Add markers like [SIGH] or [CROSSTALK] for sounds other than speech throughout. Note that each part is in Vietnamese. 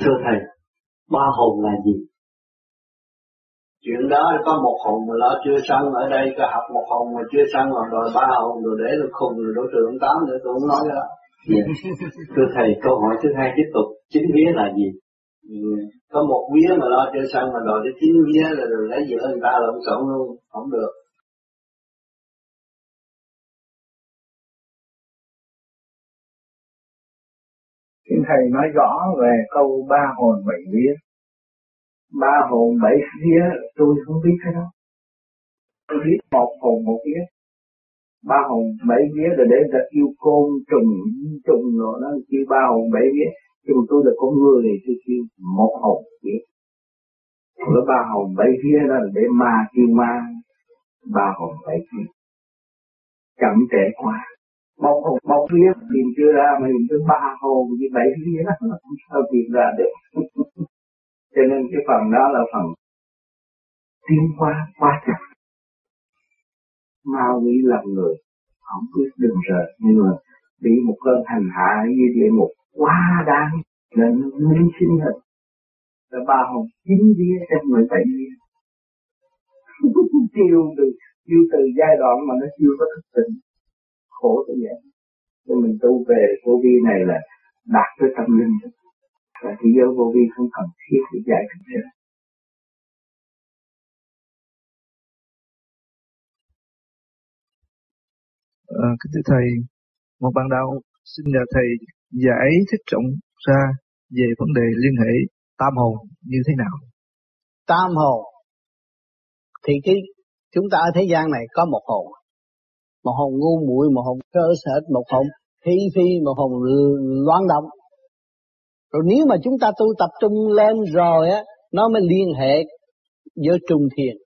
thưa thầy ba hồn là gì chuyện đó có một hồn mà lo chưa xong ở đây có học một hồn mà chưa xong rồi đòi ba hồn rồi để nó khùng rồi đối tượng tám nữa tôi không nói cái đó yeah. thưa thầy câu hỏi thứ hai tiếp tục chính vía là gì yeah. có một vía mà lo chưa xong mà đòi đến chín vía rồi, rồi lấy vợ người ta là không sống luôn không được Thầy nói rõ về câu ba hồn bảy vía. Ba hồn bảy vía, tôi không biết cái đó. Tôi biết một hồn một vía. Ba hồn bảy vía là để ta yêu côn trùng trùng rồi nó kêu ba hồn bảy vía. Nhưng tôi là con người thì tôi kêu một hồn vía. Còn ba hồn bảy vía đó là để ma kêu ma. Ba hồn bảy vía. Chậm trễ quá một hồn một vía tìm chưa ra, mà tìm tới ba hồn như vậy vía đó không sao tìm ra được. [LAUGHS] Cho nên cái phần đó là phần tiến qua quá chặt mau nghĩ làm người, không biết đừng rời nhưng mà bị một cơn hành hạ, như địa ngục quá đáng, nên nó minh sinh hình. Là ba hồn chín vía trong mười bảy vía. [LAUGHS] Chiêu từ chiêu từ giai đoạn mà nó chưa có thức tỉnh khổ tới vậy nên mình tu về vô vi này là đạt tới tâm linh và thế giới vô vi không cần thiết để giải thích nữa. À, kính thưa thầy, một bạn đạo xin nhờ thầy giải thích rộng ra về vấn đề liên hệ tam hồn như thế nào? Tam hồn. Thì cái chúng ta ở thế gian này có một hồn một hồn ngu muội, một hồn cơ sệt, một hồn thi phi, một hồn loạn động. Rồi nếu mà chúng ta tu tập trung lên rồi á, nó mới liên hệ với trung thiền.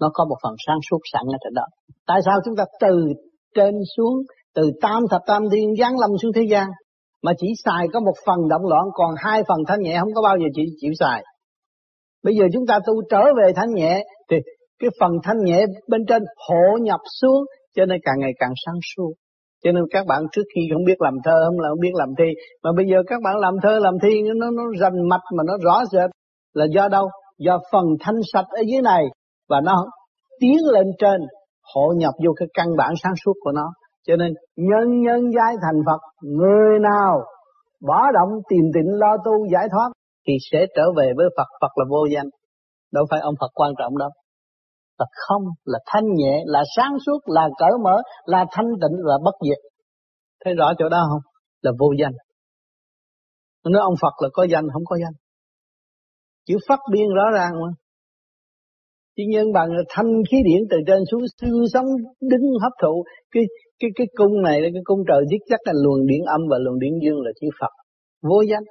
Nó có một phần sáng suốt sẵn ở trên đó. Tại sao chúng ta từ trên xuống, từ tam thập tam thiên giáng lâm xuống thế gian, mà chỉ xài có một phần động loạn, còn hai phần thanh nhẹ không có bao giờ chỉ chịu xài? Bây giờ chúng ta tu trở về thanh nhẹ, thì cái phần thanh nhẹ bên trên hộ nhập xuống cho nên càng ngày càng sáng suốt. Cho nên các bạn trước khi không biết làm thơ, không là không biết làm thi, mà bây giờ các bạn làm thơ, làm thi, nó nó rành mạch mà nó rõ rệt là do đâu? Do phần thanh sạch ở dưới này. Và nó tiến lên trên, hộ nhập vô cái căn bản sáng suốt của nó. Cho nên nhân nhân giai thành Phật, người nào bỏ động, tìm tịnh, lo tu, giải thoát thì sẽ trở về với Phật. Phật là vô danh. Đâu phải ông Phật quan trọng đâu là không, là thanh nhẹ, là sáng suốt, là cởi mở, là thanh tịnh, là bất diệt. Thấy rõ chỗ đó không? Là vô danh. Nói ông Phật là có danh, không có danh. Chữ phát biên rõ ràng mà. Chỉ nhân bằng thanh khí điển từ trên xuống xương sống đứng hấp thụ cái cái cái cung này là cái cung trời giết chắc là luồng điển âm và luồng điển dương là chữ Phật vô danh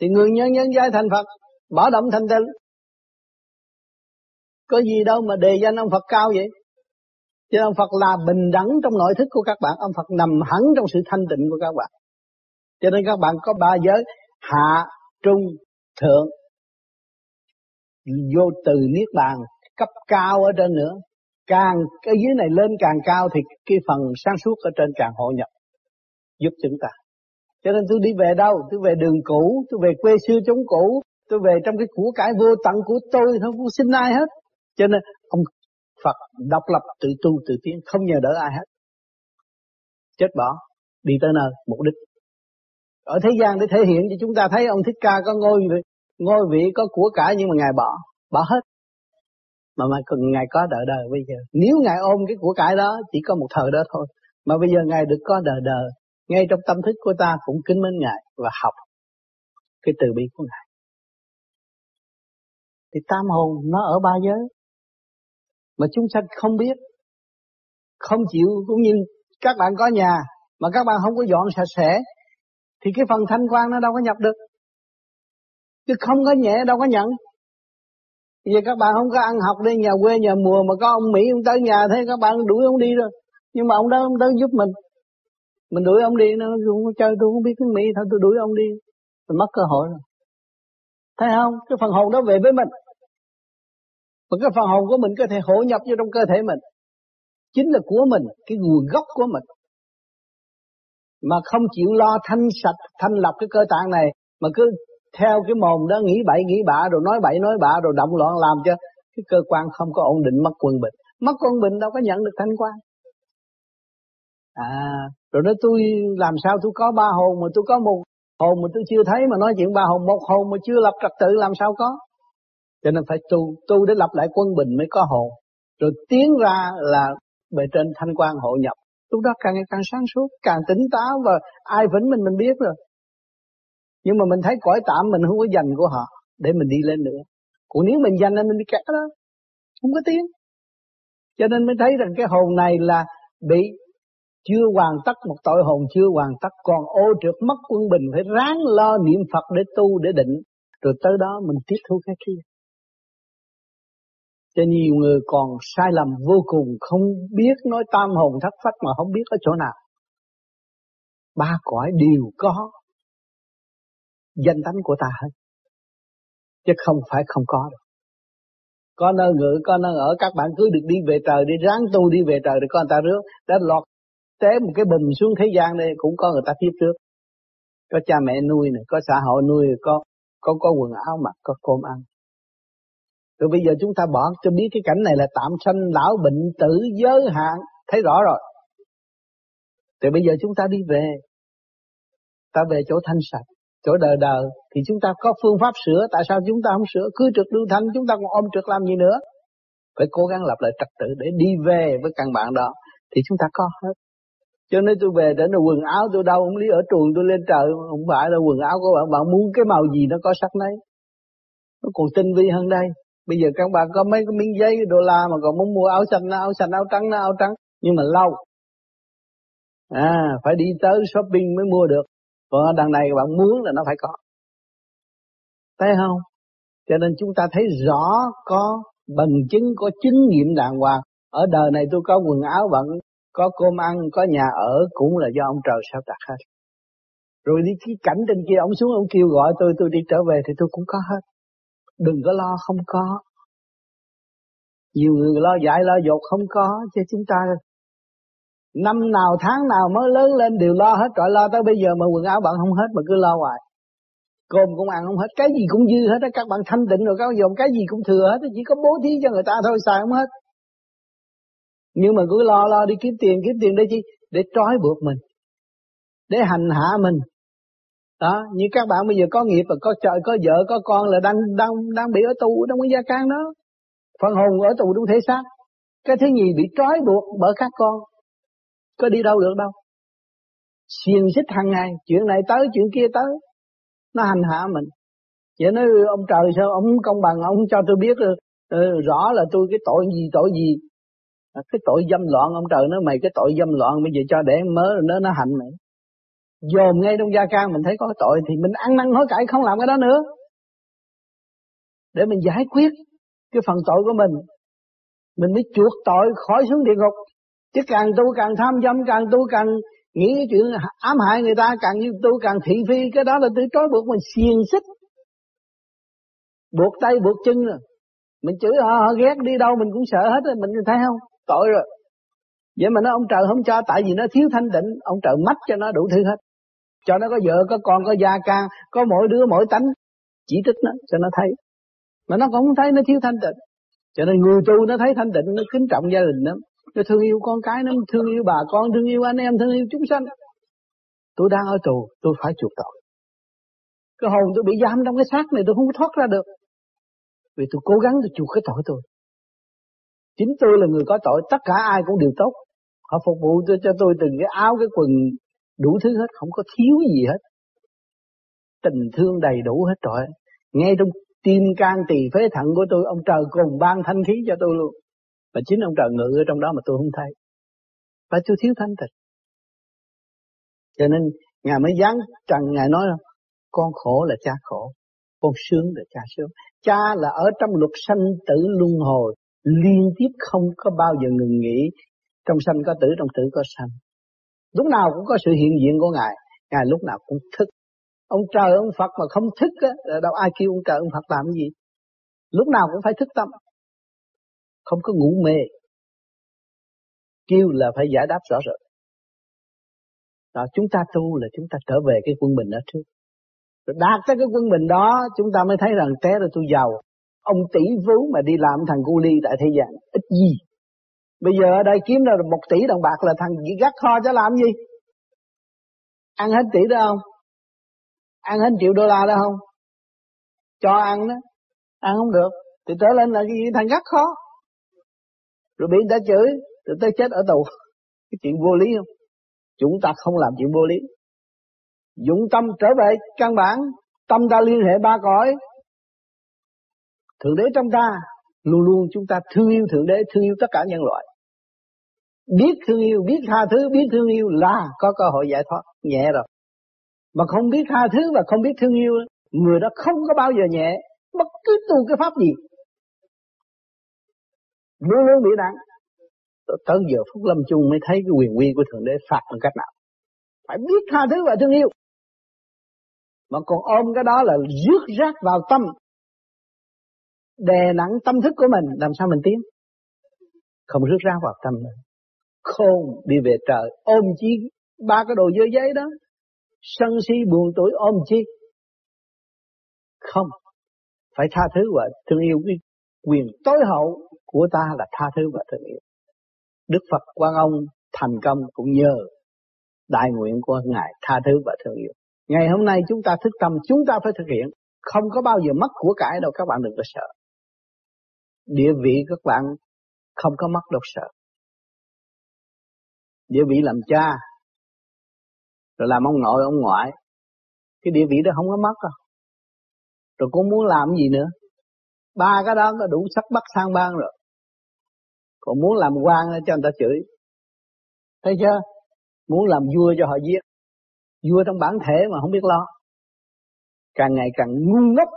thì người nhân nhân giai thành Phật bỏ động thanh tịnh có gì đâu mà đề danh ông Phật cao vậy? Chứ ông Phật là bình đẳng trong nội thức của các bạn, ông Phật nằm hẳn trong sự thanh tịnh của các bạn. Cho nên các bạn có ba giới hạ, trung, thượng. Vô từ niết bàn cấp cao ở trên nữa. Càng cái dưới này lên càng cao thì cái phần sáng suốt ở trên càng hội nhập giúp chúng ta. Cho nên tôi đi về đâu? Tôi về đường cũ, tôi về quê xưa chống cũ, tôi về trong cái của cải vô tận của tôi thôi, không xin ai hết. Cho nên ông Phật độc lập tự tu tự tiến không nhờ đỡ ai hết. Chết bỏ, đi tới nơi, mục đích. Ở thế gian để thể hiện cho chúng ta thấy ông Thích Ca có ngôi vị, ngôi vị có của cả nhưng mà Ngài bỏ, bỏ hết. Mà mà cần Ngài có đời đời bây giờ. Nếu Ngài ôm cái của cải đó chỉ có một thời đó thôi. Mà bây giờ Ngài được có đời đời. Ngay trong tâm thức của ta cũng kính mến Ngài và học cái từ bi của Ngài. Thì tam hồn nó ở ba giới mà chúng sanh không biết, không chịu cũng như các bạn có nhà mà các bạn không có dọn sạch sẽ, thì cái phần thanh quan nó đâu có nhập được. Chứ không có nhẹ đâu có nhận. Bây các bạn không có ăn học đi, nhà quê, nhà mùa mà có ông Mỹ ông tới nhà thế các bạn đuổi ông đi rồi. Nhưng mà ông đó ông tới giúp mình. Mình đuổi ông đi, nó không có chơi, tôi không biết tiếng Mỹ, thôi tôi đuổi ông đi. Mình mất cơ hội rồi. Thấy không? Cái phần hồn đó về với mình và cái phần hồn của mình có thể hỗ nhập vô trong cơ thể mình. Chính là của mình, cái nguồn gốc của mình. Mà không chịu lo thanh sạch, thanh lọc cái cơ tạng này, mà cứ theo cái mồm đó nghĩ bậy nghĩ bạ rồi nói bậy nói bạ rồi động loạn làm cho cái cơ quan không có ổn định mất quân bình mất quân bình đâu có nhận được thanh quan à rồi nói tôi làm sao tôi có ba hồn mà tôi có một hồn mà tôi chưa thấy mà nói chuyện ba hồn một hồn mà chưa lập trật tự làm sao có cho nên phải tu tu để lập lại quân bình mới có hồn. Rồi tiến ra là bề trên thanh quan hộ nhập. Lúc đó càng ngày càng sáng suốt, càng tỉnh táo và ai vĩnh mình mình biết rồi. Nhưng mà mình thấy cõi tạm mình không có dành của họ để mình đi lên nữa. Còn nếu mình dành nên mình đi kẹt đó, không có tiếng. Cho nên mới thấy rằng cái hồn này là bị chưa hoàn tất, một tội hồn chưa hoàn tất, còn ô trượt mất quân bình, phải ráng lo niệm Phật để tu, để định. Rồi tới đó mình tiếp thu cái kia cho nhiều người còn sai lầm vô cùng, không biết nói tam hồn thất phách mà không biết ở chỗ nào. Ba cõi đều có danh tánh của ta hết, chứ không phải không có đâu. Có nơi ngự, có nơi ở, các bạn cứ được đi về trời, đi ráng tu đi về trời, để con người ta rước. Đã lọt té một cái bình xuống thế gian đây, cũng có người ta tiếp trước có cha mẹ nuôi này, có xã hội nuôi, có có có quần áo mặc, có cơm ăn rồi bây giờ chúng ta bỏ cho biết cái cảnh này là tạm sanh lão bệnh tử giới hạn. Thấy rõ rồi. Thì bây giờ chúng ta đi về. Ta về chỗ thanh sạch, chỗ đời đời. Thì chúng ta có phương pháp sửa. Tại sao chúng ta không sửa? Cứ trực lưu thanh, chúng ta còn ôm trực làm gì nữa? Phải cố gắng lập lại trật tự để đi về với căn bản đó. Thì chúng ta có hết. Cho nên tôi về đến là quần áo tôi đâu không lý ở trường tôi lên trời. Không phải là quần áo của bạn. Bạn muốn cái màu gì nó có sắc nấy. Nó còn tinh vi hơn đây bây giờ các bạn có mấy cái miếng giấy, đô la mà còn muốn mua áo xanh áo xanh, áo trắng áo trắng. Nhưng mà lâu. À phải đi tới shopping mới mua được. Còn ở đằng này bạn muốn là nó phải có. Thấy không? Cho nên chúng ta thấy rõ có bằng chứng, có chứng nghiệm đàng hoàng. Ở đời này tôi có quần áo bận có cơm ăn, có nhà ở, cũng là do ông trời sao đặt hết. Rồi đi cái cảnh trên kia, ông xuống ông kêu gọi tôi tôi đi trở về thì tôi cũng có hết đừng có lo, không có. Nhiều người lo dạy lo dột, không có cho chúng ta năm nào, tháng nào mới lớn lên đều lo hết rồi. Lo tới bây giờ mà quần áo bạn không hết mà cứ lo hoài. Cơm cũng ăn không hết, cái gì cũng dư hết á. Các bạn thanh tịnh rồi, các bạn dùng cái gì cũng thừa hết chỉ có bố thí cho người ta thôi, xài không hết. Nhưng mà cứ lo lo đi kiếm tiền kiếm tiền để chi? Để trói buộc mình, để hành hạ mình đó, như các bạn bây giờ có nghiệp và có trời, có vợ, có con là đang đang đang bị ở tù trong cái gia can đó. Phần hồn ở tù trong thể xác. Cái thứ gì bị trói buộc bởi các con. Có đi đâu được đâu. Xiềng xích hàng ngày, chuyện này tới, chuyện kia tới. Nó hành hạ mình. Vậy nói, ông trời sao ông công bằng, ông cho tôi biết ờ, rõ là tôi cái tội gì tội gì? Cái tội dâm loạn, ông trời nói, mày cái tội dâm loạn, bây giờ cho để mớ, nó nó hành mày dồn ngay trong gia can mình thấy có tội thì mình ăn năn hối cải không làm cái đó nữa. Để mình giải quyết cái phần tội của mình. Mình mới chuộc tội khỏi xuống địa ngục. Chứ càng tu càng tham dâm càng tu càng nghĩ cái chuyện ám hại người ta càng như tu càng thị phi cái đó là tự trói buộc mình xiềng xích. Buộc tay buộc chân. Rồi mình chửi họ, họ ghét đi đâu mình cũng sợ hết rồi mình thấy không? Tội rồi. Vậy mà nó ông trời không cho tại vì nó thiếu thanh tịnh ông trời mất cho nó đủ thứ hết cho nó có vợ có con có gia can có mỗi đứa mỗi tánh. Chỉ trích nó cho nó thấy. Mà nó cũng không thấy nó thiếu thanh tịnh. Cho nên người tu nó thấy thanh tịnh nó kính trọng gia đình lắm. Nó thương yêu con cái nó thương yêu bà con thương yêu anh em thương yêu chúng sanh. Tôi đang ở tù tôi phải chuộc tội. Cái hồn tôi bị giam trong cái xác này tôi không có thoát ra được. Vì tôi cố gắng tôi chuộc cái tội tôi. Chính tôi là người có tội tất cả ai cũng đều tốt. Họ phục vụ cho, cho tôi từng cái áo cái quần đủ thứ hết, không có thiếu gì hết. Tình thương đầy đủ hết rồi. Ngay trong tim can tỳ phế thận của tôi, ông trời cùng ban thanh khí cho tôi luôn. Mà chính ông trời ngự ở trong đó mà tôi không thấy. Và tôi thiếu thanh tịnh cho nên, ngài mới dán trần, ngài nói, con khổ là cha khổ, con sướng là cha sướng. Cha là ở trong luật sanh tử luân hồi, liên tiếp không có bao giờ ngừng nghỉ. Trong sanh có tử, trong tử có sanh lúc nào cũng có sự hiện diện của ngài ngài lúc nào cũng thức. Ông trời, ông Phật mà không thức á đâu ai kêu ông trời, ông Phật làm cái gì? Lúc nào cũng phải thức tâm, không có ngủ mê. Kêu là phải giải đáp rõ rệt. Đó, chúng ta tu là chúng ta trở về cái quân bình đó trước. Rồi đạt tới cái quân bình đó, chúng ta mới thấy rằng té rồi tôi giàu. Ông tỷ phú mà đi làm thằng cu ly tại thế gian, ít gì bây giờ ở đây kiếm ra một tỷ đồng bạc là thằng chỉ gắt kho cho làm gì. Ăn hết tỷ đó không? Ăn hết triệu đô la đó không? Cho ăn đó. Ăn không được. Thì trở lên là cái gì? Thằng gắt khó rồi bị người ta chửi, rồi tới chết ở tù. [LAUGHS] Cái chuyện vô lý không? Chúng ta không làm chuyện vô lý. Dụng tâm trở về căn bản, tâm ta liên hệ ba cõi. Thượng đế trong ta, luôn luôn chúng ta thương yêu thượng đế, thương yêu tất cả nhân loại biết thương yêu, biết tha thứ, biết thương yêu là có cơ hội giải thoát, nhẹ rồi. Mà không biết tha thứ và không biết thương yêu, người đó không có bao giờ nhẹ bất cứ tu cái pháp gì. Luôn luôn bị nặng tới giờ phút lâm chung mới thấy cái quyền quy của thượng đế phạt bằng cách nào? Phải biết tha thứ và thương yêu. Mà còn ôm cái đó là rước rác vào tâm. Đè nặng tâm thức của mình, làm sao mình tiến? Không rước rác vào tâm mình khôn đi về trời ôm chi ba cái đồ dơ giấy đó sân si buồn tuổi ôm chi không phải tha thứ và thương yêu cái quyền tối hậu của ta là tha thứ và thương yêu Đức Phật quan ông thành công cũng nhờ đại nguyện của Ngài tha thứ và thương yêu. Ngày hôm nay chúng ta thức tâm, chúng ta phải thực hiện. Không có bao giờ mất của cải đâu, các bạn đừng có sợ. Địa vị các bạn không có mất đâu sợ. Địa vị làm cha, rồi làm ông nội, ông ngoại. Cái địa vị đó không có mất đâu. Rồi con muốn làm gì nữa? Ba cái đó có đủ sắc bắt sang ban rồi. Còn muốn làm quan cho người ta chửi. Thấy chưa? Muốn làm vua cho họ giết. Vua trong bản thể mà không biết lo. Càng ngày càng ngu ngốc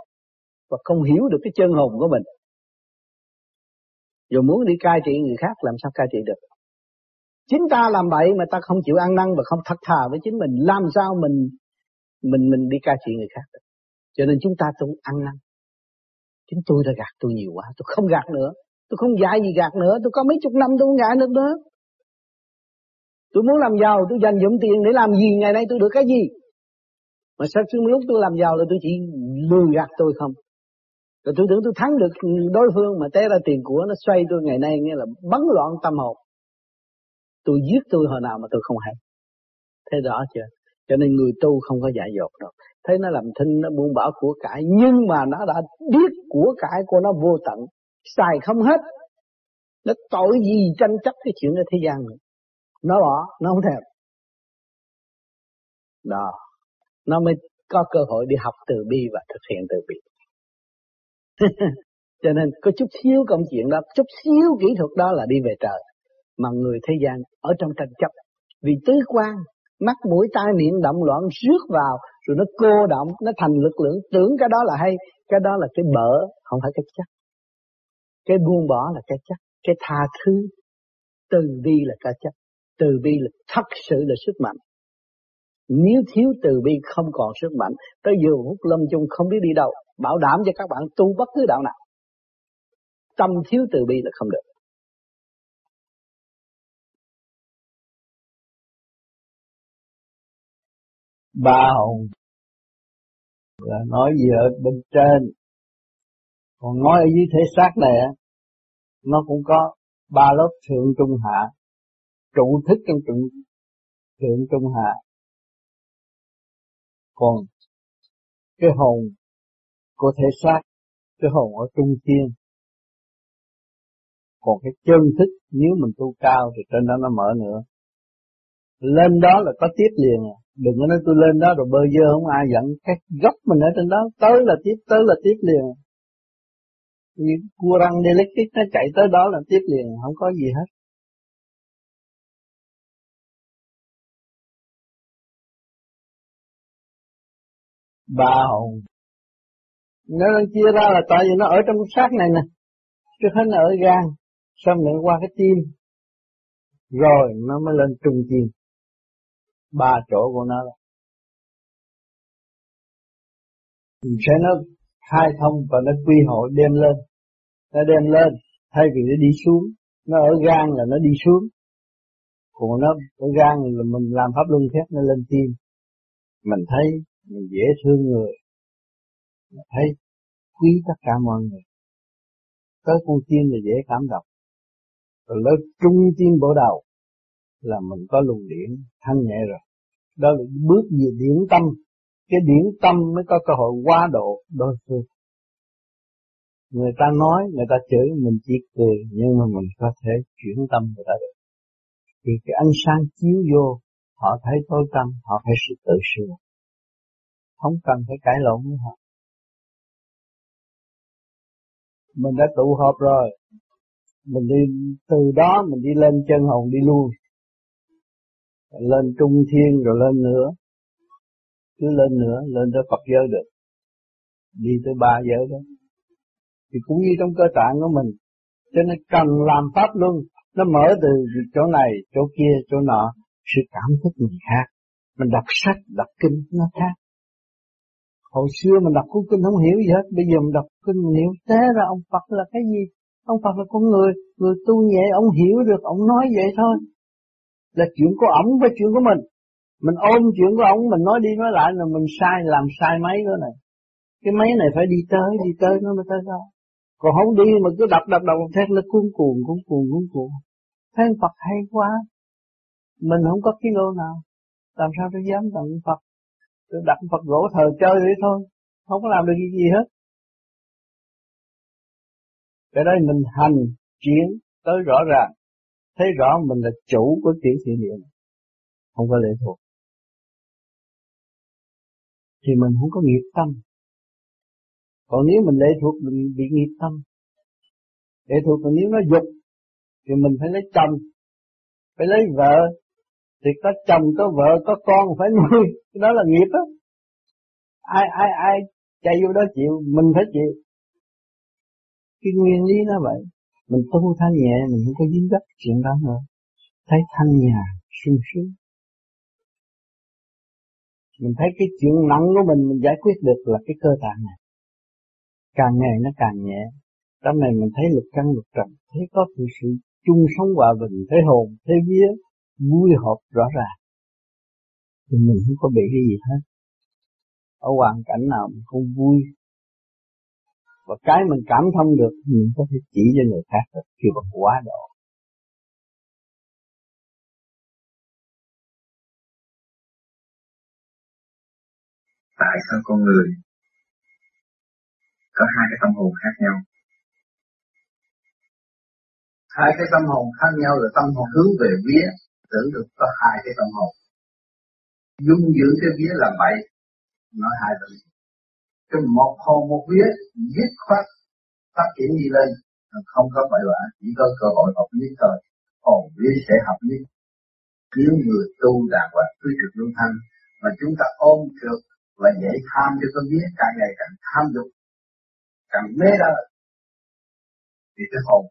và không hiểu được cái chân hồn của mình. Rồi muốn đi cai trị người khác làm sao cai trị được. Chính ta làm bậy mà ta không chịu ăn năn và không thật thà với chính mình. Làm sao mình mình mình đi ca trị người khác. Cho nên chúng ta tu ăn năn. Chính tôi đã gạt tôi nhiều quá, tôi không gạt nữa. Tôi không dạy gì gạt nữa, tôi có mấy chục năm tôi không gạt được nữa. Tôi muốn làm giàu, tôi dành dụm tiền để làm gì ngày nay tôi được cái gì? Mà sao trước lúc tôi làm giàu là tôi chỉ lừa gạt tôi không? Rồi tôi tưởng tôi thắng được đối phương mà té ra tiền của nó xoay tôi ngày nay nghĩa là bấn loạn tâm hồn. Tôi giết tôi hồi nào mà tôi không hay. Thế rõ chưa? Cho nên người tu không có dại dột đâu. Thấy nó làm thinh, nó buông bỏ của cải. Nhưng mà nó đã biết của cải của nó vô tận xài không hết nó tội gì tranh chấp cái chuyện ở thế gian này nó bỏ nó không thèm đó nó mới có cơ hội đi học từ bi và thực hiện từ bi [LAUGHS] cho nên có chút xíu công chuyện đó chút xíu kỹ thuật đó là đi về trời mà người thế gian ở trong tranh chấp. Vì tứ quan, mắt, mũi, tai, miệng động loạn rước vào, rồi nó cô động, nó thành lực lượng. Tưởng cái đó là hay, cái đó là cái bở, không phải cái chắc cái buông bỏ là cái chắc cái tha thứ. Từ bi là cái chắc từ bi là thật sự là sức mạnh. Nếu thiếu từ bi không còn sức mạnh, tới giờ phút lâm chung không biết đi đâu, bảo đảm cho các bạn tu bất cứ đạo nào. Tâm thiếu từ bi là không được. Ba hồn. Là nói gì ở bên trên. Còn nói ở dưới thể xác này nó cũng có ba lớp thượng trung hạ. Trụ thức trong trụ thượng trung hạ. Còn cái hồn của thể xác, cái hồn ở trung thiên. Còn cái chân thức, nếu mình tu cao thì trên đó nó mở nữa lên đó là có tiếp liền. À. đừng có nói tôi lên đó rồi bơ dơ không ai giận cái gốc mình ở trên đó, tới là tiếp, tới là tiếp liền. Những cua răng electric nó chạy tới đó là tiếp liền, không có gì hết. Ba hồn. Nó đang chia ra là tại vì nó ở trong xác này nè, trước hết nó ở gan, xong lại qua cái tim. Rồi nó mới lên trung tim ba chỗ của nó đó. mình sẽ nó khai thông và nó quy hội đem lên. Nó đem lên, thay vì nó đi xuống, nó ở gan là nó đi xuống. Còn nó ở gan là mình làm pháp luân khác nó lên tim. Mình thấy, mình dễ thương người. Mình thấy quý tất cả mọi người. Tới con tim là dễ cảm động. Rồi lớp trung tim bộ đầu là mình có luồng điện thanh nhẹ rồi. Đó là bước về điển tâm. Cái điển tâm mới có cơ hội qua độ đối phương. Người ta nói, người ta chửi mình chỉ cười, nhưng mà mình có thể chuyển tâm người ta được. Vì cái ánh sáng chiếu vô, họ thấy tối tâm họ phải sự tự sửa. Không cần phải cãi lộn với họ. Mình đã tụ họp rồi. Mình đi, từ đó mình đi lên chân hồn đi lui lên trung thiên rồi lên nữa. Cứ lên nữa, lên tới Phật giới được. Đi tới ba giới đó. Thì cũng như trong cơ tạng của mình. Cho nên cần làm pháp luôn nó mở từ chỗ này, chỗ kia, chỗ nọ. Sự cảm thức mình khác. Mình đọc sách, đọc kinh, nó khác. Hồi xưa mình đọc cuốn kinh không hiểu gì hết. Bây giờ mình đọc kinh mình hiểu thế ra ông Phật là cái gì? Ông Phật là con người. Người tu nhẹ, ông hiểu được, ông nói vậy thôi là chuyện của ổng với chuyện của mình. Mình ôm chuyện của ổng mình nói đi nói lại là mình sai làm sai máy cái này. Cái máy này phải đi tới đi tới nó mới tới đó. Còn không đi mà cứ đập đập đập thét nó cuốn cuồng cuốn cuồng cuốn cuồng. Thấy Phật hay quá. Mình không có cái lô nào. Làm sao tôi dám tặng Phật? Tôi đặt Phật gỗ thờ chơi vậy thôi. Không có làm được gì, gì hết. Cái đây mình hành chuyển tới rõ ràng thấy rõ mình là chủ của tiểu thiện niệm. Không có lệ thuộc. Thì mình không có nghiệp tâm. Còn nếu mình lệ thuộc, mình bị nghiệp tâm. Lệ thuộc còn nếu nó dục, thì mình phải lấy chồng, phải lấy vợ. Thì có chồng, có vợ, có con phải nuôi. Đó là nghiệp đó ai ai ai chạy vô đó chịu, mình phải chịu. Cái nguyên lý nó vậy mình tu thanh nhẹ, mình không có dính dấp chuyện đó nữa. Thấy thanh nhà sung sướng. Mình thấy cái chuyện nặng của mình mình giải quyết được là cái cơ tạng này. Càng ngày nó càng nhẹ. Trong này mình thấy lực căn lực trần, thấy có sự sự chung sống hòa bình, thấy hồn, thấy vía, vui hợp rõ ràng. Thì mình không có bị cái gì hết. Ở hoàn cảnh nào mình không vui và cái mình cảm thông được mình có thể chỉ cho người khác được khi bằng quá độ. Tại sao con người có hai cái tâm hồn khác nhau? Hai cái tâm hồn khác nhau là tâm hồn hướng về vía tưởng được có hai cái tâm hồn. Dung dưỡng cái vía là bậy nói hai tâm cái một hồn một vía, dứt khoát, phát triển đi lên. Không có bậy bạ chỉ có cơ hội học nhất thôi. Hồn vía sẽ học nhất nếu người tu đạt và tứ được luân thanh. Mà chúng ta ôm được và dễ tham cho con vía, càng ngày càng tham dục, càng mê đó thì cái hồn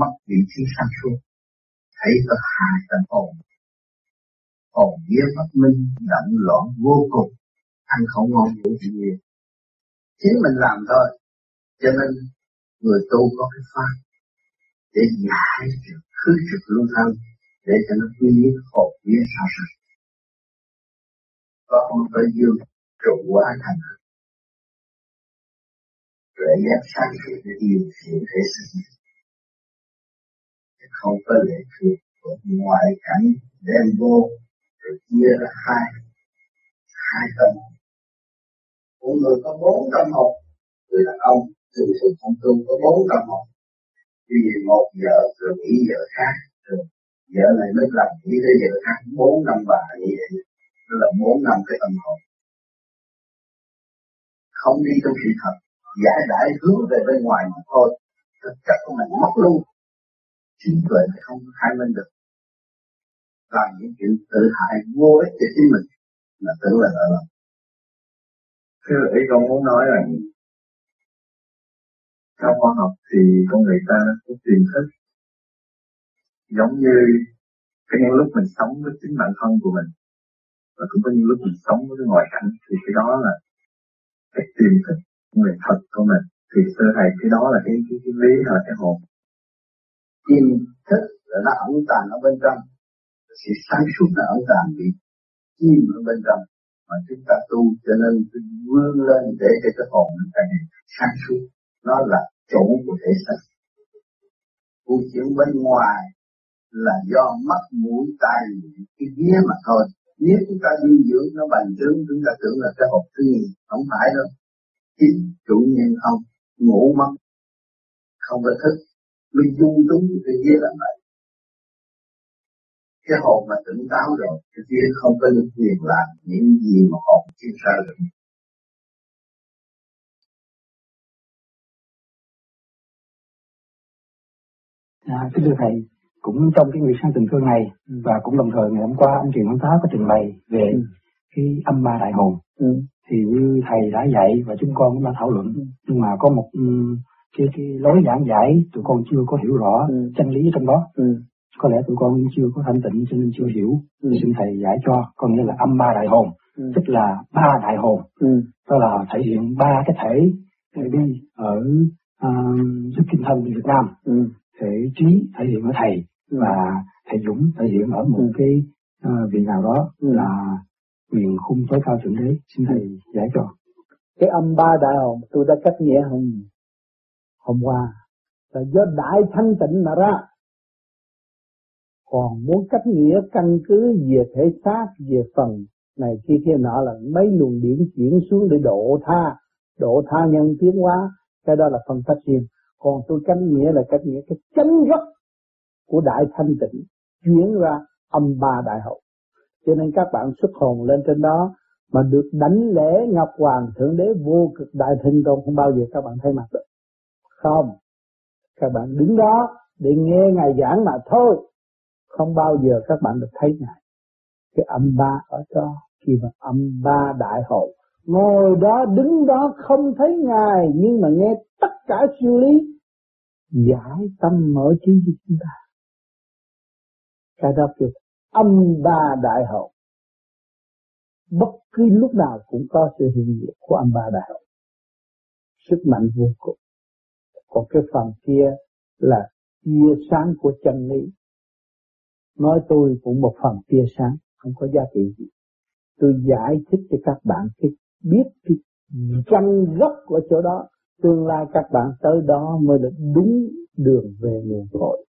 mất vị trí sáng suốt. Thấy có hai tầng hồn. Hồn vía bất minh động loạn, vô cùng. Ăn không ngon ngủ chỉ nhiều chính mình làm thôi. Cho nên, người tu có cái pháp để giải được khứ trực luân thân để cho nó quy biết hồn vía sao sạch. Có không tới dương trụ quá thành rồi giác sáng suốt để điều khiển thể sinh không có lệ thuộc của ngoại cảnh đem vô, rồi chia ra hai hai tâm của người có bốn tâm hồn người đàn ông thường thường không tu có bốn tâm hồn vì một vợ rồi nghĩ vợ khác rồi vợ này mới làm nghĩ tới vợ khác bốn năm bà như vậy đó là bốn năm cái tâm hồn. Không đi trong sự thật giải đại hướng về bên ngoài mà thôi, thực chất của mình mất luôn. Chính tuệ thì không khai minh được. Làm những chuyện tự hại vô ích cho chính mình, mà tưởng là lợi lộc thế ý con muốn nói là trong khoa học thì con người ta có tiềm thức. Giống như cái những lúc mình sống với chính bản thân của mình và cũng có những lúc mình sống với cái ngoại cảnh thì cái đó là cái tiềm thức người thật của mình. Thì sơ thầy cái đó là cái cái, cái lý là cái hồn? Tiềm thức là nó ẩn tàng ở bên trong sự sáng suốt nó ẩn tàng bị chìm ở bên trong mà chúng ta tu. Cho nên vươn lên để cho cái hồn mình càng sáng suốt. Nó là chủ của thể xác. Cuộc chuyện bên ngoài là do mắt, mũi, tai cái vía mà thôi. Nếu chúng ta dinh dưỡng nó bành trướng chúng ta tưởng là cái hộp thứ gì không phải đâu. Chính chủ nhân không ngủ mất không có thức. Mình dung túng cái vía làm vậy cái hồn mà tỉnh táo rồi cái vía không có được quyền làm những gì mà hồn chưa ra được À, kính thưa thầy, cũng trong cái nguyệt sáng tình thương này ừ. và cũng đồng thời ngày hôm qua anh truyền văn tá có trình bày về ừ. cái âm ba đại hồn ừ. thì như thầy đã dạy và chúng con cũng đã thảo luận ừ. nhưng mà có một um, cái cái lối giảng giải tụi con chưa có hiểu rõ ừ. chân lý trong đó ừ. Có lẽ tụi con chưa có thanh tịnh cho nên chưa hiểu ừ. xin thầy giải cho có nghĩa là âm ba đại hồn ừ. tức là ba đại hồn ừ. đó là thể hiện ba cái thể đi ở uh, kinh thân Việt Nam ừ thể trí thể hiện ở thầy ừ. và thầy Dũng thể hiện ở một ừ. cái uh, vị nào đó ừ. là quyền khung tối cao thượng đế xin thầy giải cho cái âm ba đại hồn tôi đã cách nghĩa hôm hôm qua là do đại thanh tịnh mà ra còn muốn cách nghĩa căn cứ về thể xác, về phần này kia kia nọ là mấy luồng điển chuyển xuống để độ tha. Độ tha nhân tiến hóa, cái đó là phần phát riêng. Còn tôi cánh nghĩa là cách nghĩa cái chấn gốc của đại thanh tịnh chuyển ra âm ba đại hậu. Cho nên các bạn xuất hồn lên trên đó mà được đánh lễ ngọc hoàng thượng đế vô cực đại thịnh tôn không bao giờ các bạn thấy mặt được. Không. Các bạn đứng đó để nghe ngài giảng mà thôi không bao giờ các bạn được thấy ngài. Cái âm ba ở đó, khi mà âm ba đại hậu ngồi đó, đứng đó không thấy ngài, nhưng mà nghe tất cả siêu lý, giải tâm mở trí cho chúng ta. Cái đó kêu âm ba đại hậu bất cứ lúc nào cũng có sự hiện diện của âm ba đại hậu sức mạnh vô cùng. Còn cái phần kia là tia sáng của chân lý nói tôi cũng một phần tia sáng, không có giá trị gì. Tôi giải thích cho các bạn cái biết cái chân gốc của chỗ đó, tương lai các bạn tới đó mới được đúng đường về nguồn cội.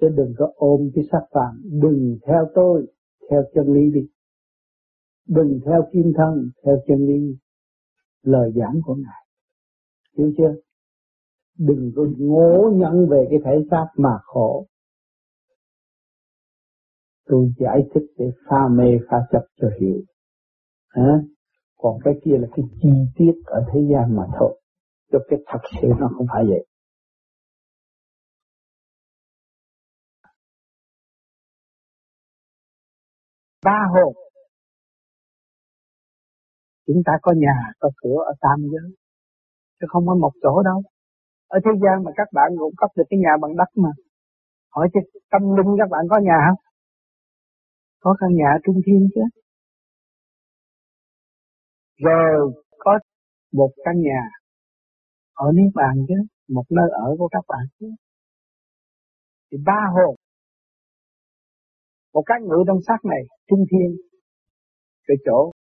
Chứ đừng có ôm cái sắc phạm đừng theo tôi, theo chân lý đi. Đừng theo kim thân, theo chân lý. Lời giảng của ngài. Hiểu chưa? Đừng có ngộ nhận về cái thể xác mà khổ tôi giải thích để pha mê, pha chấp cho hiểu. Hả? Còn cái kia là cái chi tiết ở thế gian mà thôi. Cho cái thật sự nó không phải vậy. Ba hồn. Chúng ta có nhà, có cửa ở tam giới, chứ không có một chỗ đâu. Ở thế gian mà các bạn cũng cấp được cái nhà bằng đất mà. Hỏi chứ, tâm linh các bạn có nhà không? Có căn nhà trung thiên chứ. Rồi có một căn nhà ở niết bàn chứ, một nơi ở của các bạn chứ. Thì ba hồn. Một cái ngự trong xác này, trung thiên, cái chỗ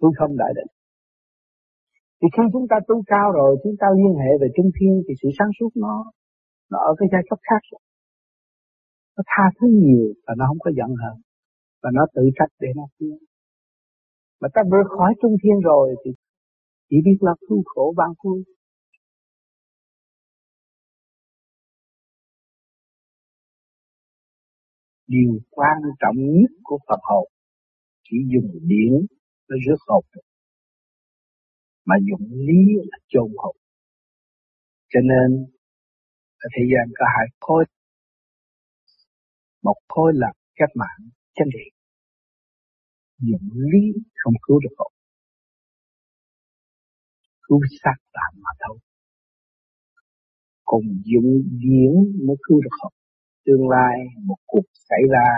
tôi không đại định thì khi chúng ta tu cao rồi, chúng ta liên hệ về trung thiên thì sự sáng suốt nó nó ở cái giai cấp khác rồi nó tha thứ nhiều và nó không có giận hờn. Và nó tự trách để nó tiến mà ta vượt khỏi trung thiên rồi thì chỉ biết là cứu khổ ban vui điều quan trọng nhất của Phật học, chỉ dùng điển nó rước hồn mà dùng lý là chôn hồn. Cho nên, ở thế gian có hai khối một khối là cách mạng chân lý dụng lý không cứu được hồn cứu xác tạm mà thôi. Cùng dụng điển mới cứu được hồn tương lai một cuộc xảy ra,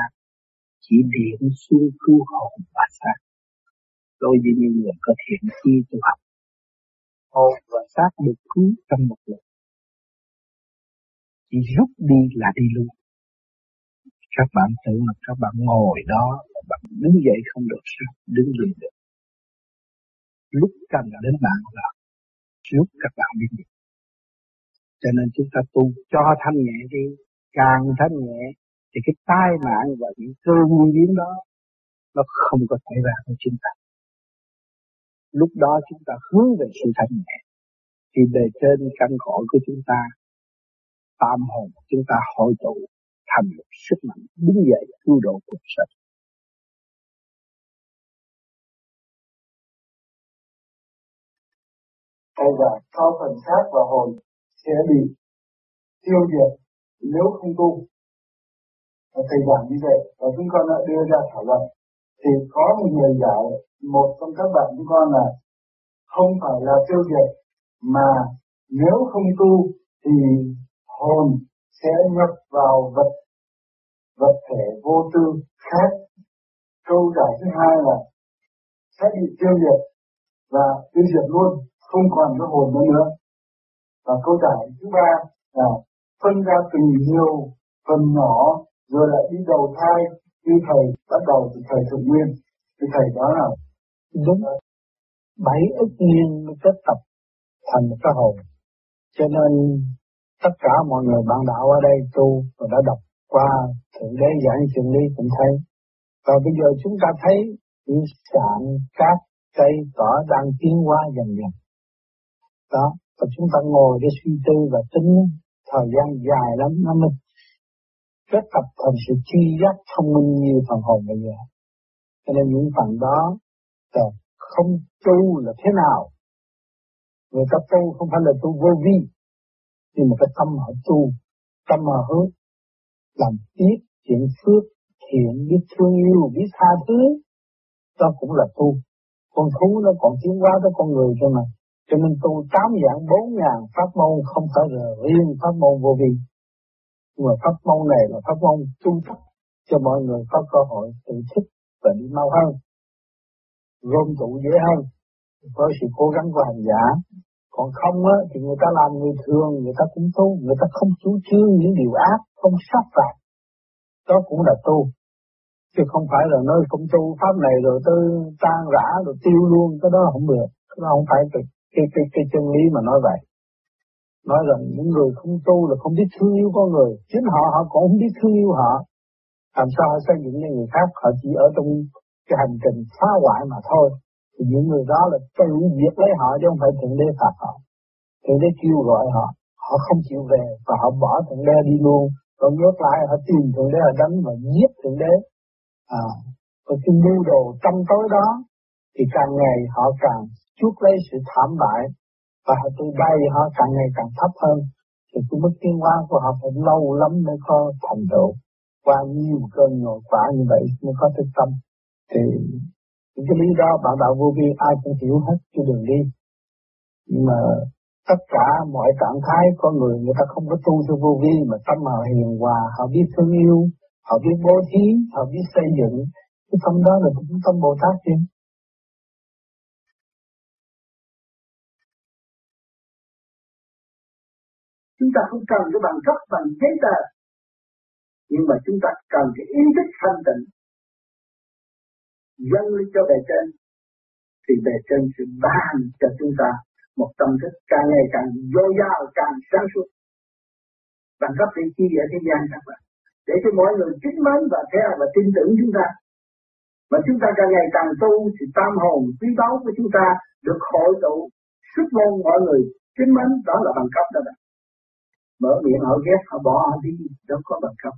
chỉ điện xuống cứu hồn và xác. Đối với những người có thiện khi tu học. Hồn và xác được cứu trong một lần. Chỉ rút đi là đi luôn các bạn tưởng là các bạn ngồi đó, bạn đứng dậy không được sao? Đứng dậy được. Lúc cần đến bạn là trước các bạn đi được cho nên chúng ta tu cho thanh nhẹ đi, càng thanh nhẹ, thì cái tai nạn và những cơ nguy hiểm đó, nó không có xảy ra với chúng ta. Lúc đó chúng ta hướng về sự thanh nhẹ, thì bề trên căn cõi của chúng ta, tam hồn, chúng ta hội tụ thành một sức mạnh đứng dậy cứu độ cuộc sống. Hay là sau phần xác và hồn sẽ bị tiêu diệt nếu không tu. Và thầy giảng như vậy, và chúng con đã đưa ra thảo luận. Thì có một người dạy, một trong các bạn chúng con là không phải là tiêu diệt, mà nếu không tu thì hồn sẽ nhập vào vật vật thể vô tư khác. Câu giải thứ hai là sẽ bị tiêu diệt và tiêu diệt luôn, không còn cái hồn nữa nữa. Và câu giải thứ ba là phân ra từng nhiều, phần nhỏ, rồi lại đi đầu thai, như thầy bắt đầu từ thầy thượng nguyên. Thì thầy đó là đúng. Bảy ức niên mới kết tập thành một cái hồn. Cho nên tất cả mọi người bạn đạo ở đây tu và đã đọc qua thượng đế giảng chuyện lý cũng thấy. Và bây giờ chúng ta thấy những sạn cát, cây, cỏ đang tiến hóa dần dần. Đó, và chúng ta ngồi để suy tư và tính thời gian dài lắm, nó mới kết tập thành sự chi giác thông minh như phần hồn bây giờ. Cho nên những phần đó là không tu là thế nào? Người ta tu không phải là tu vô vi, nhưng mà cái tâm họ tu, tâm họ hướng làm tiếp chuyện phước, thiện biết thương yêu, biết tha thứ đó cũng là tu con thú nó còn tiến hóa tới con người cơ mà cho nên tu tám dạng, bốn ngàn pháp môn không phải là riêng pháp môn vô vi. Nhưng mà pháp môn này là pháp môn trung tập cho mọi người có cơ hội tự thích và đi mau hơn. Gom tụ dễ hơn với sự cố gắng của hành giả. Còn không á, thì người ta làm người thường, người ta cũng tu, người ta không chủ trương những điều ác, không sát phạt. Đó cũng là tu. Chứ không phải là nơi không tu pháp này rồi tôi tan rã rồi tiêu luôn, cái đó không được. Cái đó không phải cái cái cái cái chân lý mà nói vậy nói rằng những người không tu là không biết thương yêu con người chính họ họ cũng không biết thương yêu họ làm sao họ xây dựng cho người khác họ chỉ ở trong cái hành trình phá hoại mà thôi thì những người đó là tự diệt lấy họ chứ không phải thượng đế phạt họ. Thượng đế kêu gọi họ họ không chịu về và họ bỏ thượng đế đi luôn. Còn ngược lại, họ tìm thượng đế, họ đánh và giết thượng đế. À và cái mưu đồ trong tối đó, thì càng ngày họ càng chuốc lấy sự thảm bại và họ từ đây họ càng ngày càng thấp hơn. Thì cái mức tiến hóa của họ phải lâu lắm mới có thành tựu. Qua nhiều cơn nhồi quả như vậy mới có thức tâm. Thì những cái lý do bạn đạo vô vi ai cũng hiểu hết cái đường đi. Nhưng mà tất cả mọi trạng thái con người người ta không có tu theo vô vi, mà tâm họ hiền hòa, họ biết thương yêu, họ biết bố thí, họ biết xây dựng. Cái tâm đó là cũng tâm bồ tát chứ. Chúng ta không cần cái bằng cấp, bằng giấy tờ. Nhưng mà chúng ta cần cái ý thức thanh tịnh dâng lên cho bề trên, thì bề trên sẽ ban cho chúng ta một tâm thức càng ngày càng dồi dào càng sáng suốt. Bằng cấp để chi ở thế gian các bạn. Để cho mọi người kính mến và theo và tin tưởng chúng ta. Mà chúng ta càng ngày càng tu thì tam hồn quý báu của chúng ta được hội tụ, sức môn mọi người kính mến, đó là bằng cấp đó bạn. Mở miệng họ ghét họ bỏ họ đi, đâu có bằng cấp.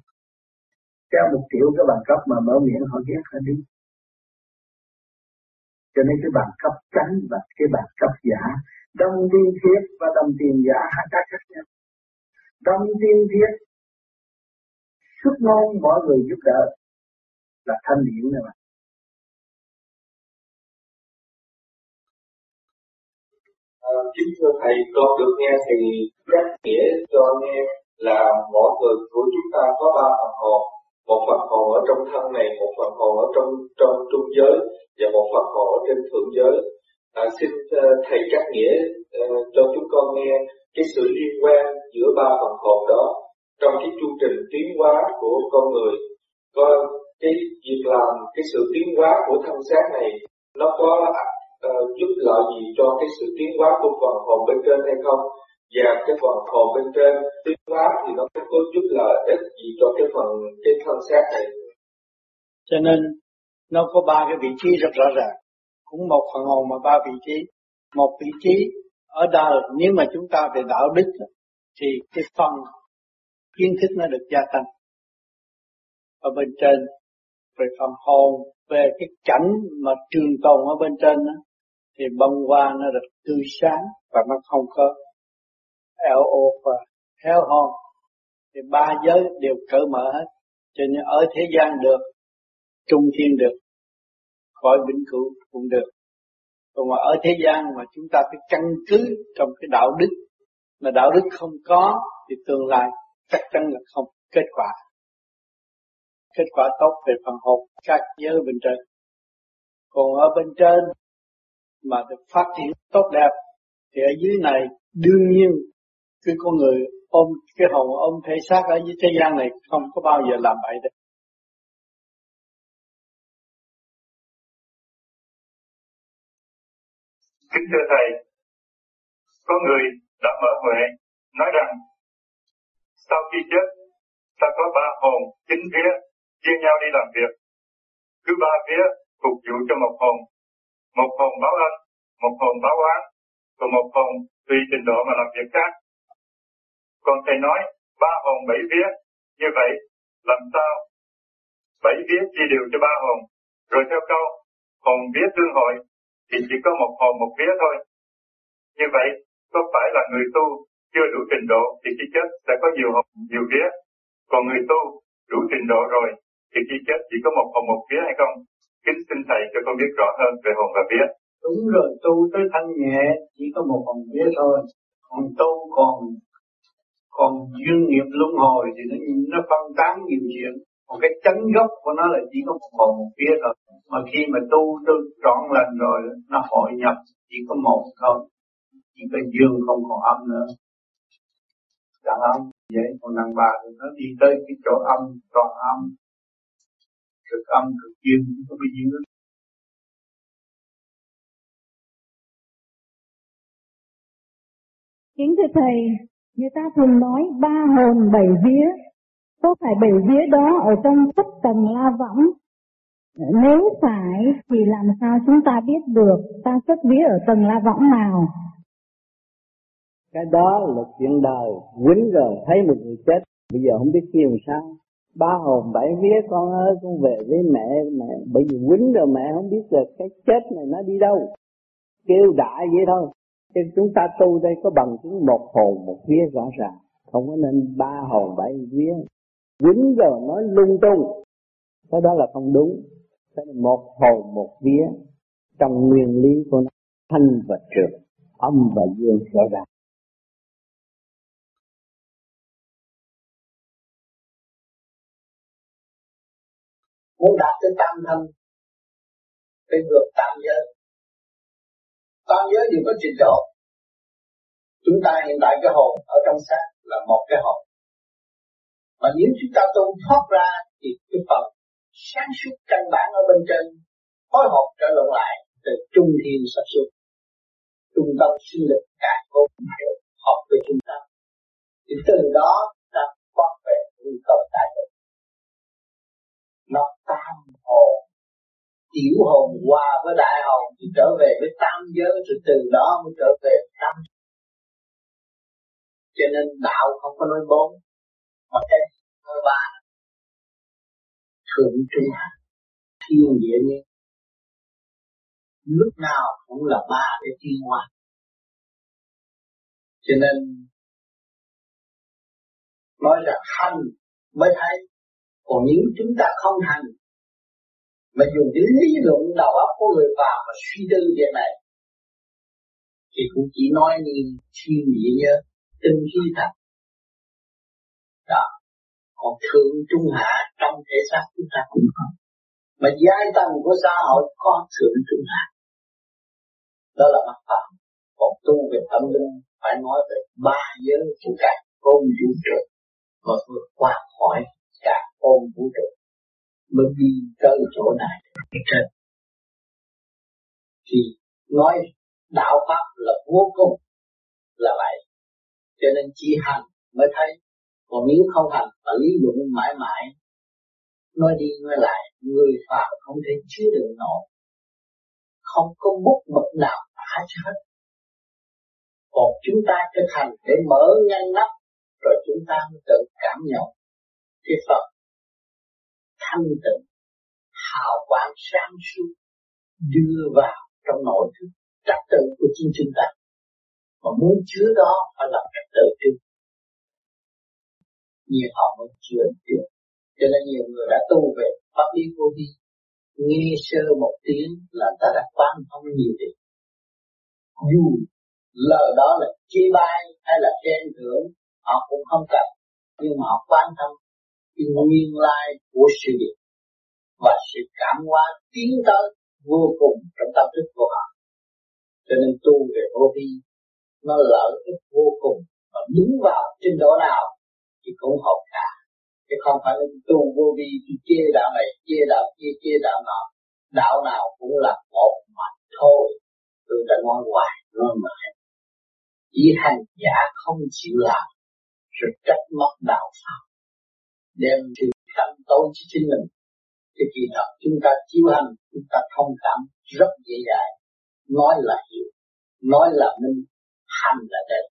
Theo một triệu cái bằng cấp mà mở miệng họ ghét họ đi cho nên cái bằng cấp tránh và cái bằng cấp giả đồng tiền thiết và đồng tiền giả, hai cái khác nhau. Đồng tiền thiết xuất ngôn mọi người giúp đỡ là thanh điển này mà. À, kính thưa thầy, con được nghe thì nhắc nghĩa cho nghe là mỗi người của chúng ta có ba phần hồn một phần hồn ở trong thân này một phần hồn ở trong trong trung giới và một phần hồn ở trên thượng giới. À, xin uh, thầy cắt nghĩa uh, cho chúng con nghe cái sự liên quan giữa ba phần hồn đó trong cái chu trình tiến hóa của con người. Có cái việc làm cái sự tiến hóa của thân xác này nó có uh, giúp lợi gì cho cái sự tiến hóa của phần hồn bên trên hay không? Và cái phần hồn bên trên tiến hóa thì nó có giúp lợi ích gì cho cái phần cái thân xác này. Cho nên nó có ba cái vị trí rất rõ ràng. Cũng một phần hồn mà ba vị trí. Một vị trí ở đời nếu mà chúng ta về đạo đức thì cái phần kiến thức nó được gia tăng. Ở bên trên về phần hồn về cái cảnh mà trường tồn ở bên trên đó, thì bông hoa nó được tươi sáng và nó không có eo ột và héo hon thì ba giới đều cởi mở hết. Cho nên ở thế gian được, trung thiên được, khỏi vĩnh cửu cũng được. Còn mà ở thế gian mà chúng ta phải căn cứ trong cái đạo đức, mà đạo đức không có thì tương lai chắc chắn là không. Kết quả kết quả tốt về phần hồn, các giới bên trên. Còn ở bên trên mà được phát triển tốt đẹp, thì ở dưới này đương nhiên cái con người ôm cái hồn ôm thể xác ở dưới thế gian này không có bao giờ làm vậy được. Kính thưa thầy, có người đã mở huệ, nói rằng, sau khi chết, ta có ba hồn chính vía, chia nhau đi làm việc. Cứ ba vía phục vụ cho một hồn. Một hồn báo ân, một hồn báo oán và một hồn tùy trình độ mà làm việc khác còn thầy nói, ba hồn bảy vía. Như vậy, làm sao bảy vía chia đều cho ba hồn? Rồi theo câu, hồn vía tương hội, thì chỉ có một hồn một vía thôi. Như vậy, có phải là người tu chưa đủ trình độ thì khi chết sẽ có nhiều hồn, nhiều vía? Còn người tu đủ trình độ rồi thì khi chết chỉ có một hồn một vía hay không? Kính xin thầy cho con biết rõ hơn về hồn và vía. Đúng rồi, tu tới thanh nhẹ chỉ có một hồn vía thôi. Còn tu còn còn duyên nghiệp luân hồi thì nó nó phân tán nhiều chuyện. Còn cái chấn gốc của nó là chỉ có một hồn một phía thôi. Mà khi mà tu tu trọn lành rồi nó hội nhập chỉ có một thôi chỉ có dương không còn âm nữa. Đàn ông vậy. Còn đàn bà thì nó đi tới cái chỗ âm toàn âm. Cực âm cực dương không có bao nhiêu Kính thưa Thầy, người ta thường nói ba hồn bảy vía. Có phải bảy vía đó ở trong thất tầng la võng? Nếu phải thì làm sao chúng ta biết được ta xuất vía ở tầng la võng nào? Cái đó là chuyện đời, quýnh rồi thấy một người chết, bây giờ không biết kêu làm sao. Ba hồn bảy vía con ơi, con về với mẹ, mẹ bởi vì quýnh rồi mẹ không biết được cái chết này nó đi đâu. Kêu đại vậy thôi, thì chúng ta tu đây có bằng chứng một hồn một vía rõ ràng. Không có nên ba hồn bảy vía. Quýnh rồi nói lung tung. Cái đó là không đúng. Cái là một hồn một vía. Trong nguyên lý của nó thanh và trượt, âm và dương rõ ràng. muốn đạt tới tam thân phải vượt tam giới tam giới đều có trình độ chúng ta hiện tại cái hồn ở trong xác là một cái hồn. Mà nếu chúng ta tu thoát ra thì cái phần sáng suốt căn bản ở bên trên phối hợp trở lộn lại từ trung thiên sắp xuất trung tâm sinh lực càng vô hiệu hợp với chúng tâm. Thì từ đó ta phát về nguy cơ đại được nó tam hồn tiểu hồn hòa với đại hồn thì trở về với tam giới, rồi từ đó mới trở về tam cho nên đạo không có nói bốn, mà cái nói ba, thượng trung hạ thiên địa nhân lúc nào cũng là ba cái thiên hoa. Cho nên nói rằng hành mới thấy. Còn nếu chúng ta không hành mà dùng cái lý luận đầu óc của người phàm mà suy tư việc này, thì cũng chỉ nói như thiên nghĩ nhớ, tinh khí thật. Đó, còn thượng trung hạ trong thể xác chúng ta cũng có. Mà giai tầng của xã hội có thượng trung hạ. Đó là mặt phẳng. còn tu về tâm linh, phải nói về ba giới của cả ôm vũ trụ và vượt qua khỏi cả ôm vũ trụ mới đi tới chỗ này. Trên. Thì nói đạo pháp là vô cùng là vậy. Cho nên chỉ hành mới thấy. Còn nếu không hành và lý luận mãi mãi, nói đi nói lại, người phàm không thể chứa đựng nổi không có bút mực nào tả hết. Còn chúng ta thực hành để mở nhanh nắp rồi chúng ta mới tự cảm nhận. Cái Phật thanh tịnh, hào quang sáng suốt, đưa vào trong nội thức trật tự của chính chúng ta. Mà muốn chứa đó phải làm trật tự trước nhiều họ mới chứa được cho nên nhiều người đã tu về pháp lý vô vi, nghe sơ một tiếng là ta đã quan thông nhiều điều. Dù lời đó là chi bai hay là khen thưởng, họ cũng không cần. Nhưng mà họ quan tâm cái nguyên lai của sự việc và sự cảm hóa tiến tới vô cùng trong tâm thức của họ. Cho nên tu về vô vi, nó lợi ích vô cùng và đứng vào trên độ nào thì cũng học cả. Chứ không phải tu vô vi thì chia đạo này chia đạo kia chia đạo nọ. Đạo nào cũng là một mà thôi. Tôi đã nói hoài nói mãi. Chỉ hành giả không chịu làm, rồi trách mất đạo pháp đem sự tâm tối cho chính mình. Thì kỳ thật chúng ta chiếu hành, chúng ta thông cảm rất dễ dàng. Nói là hiểu, nói là minh, hành là đẹp.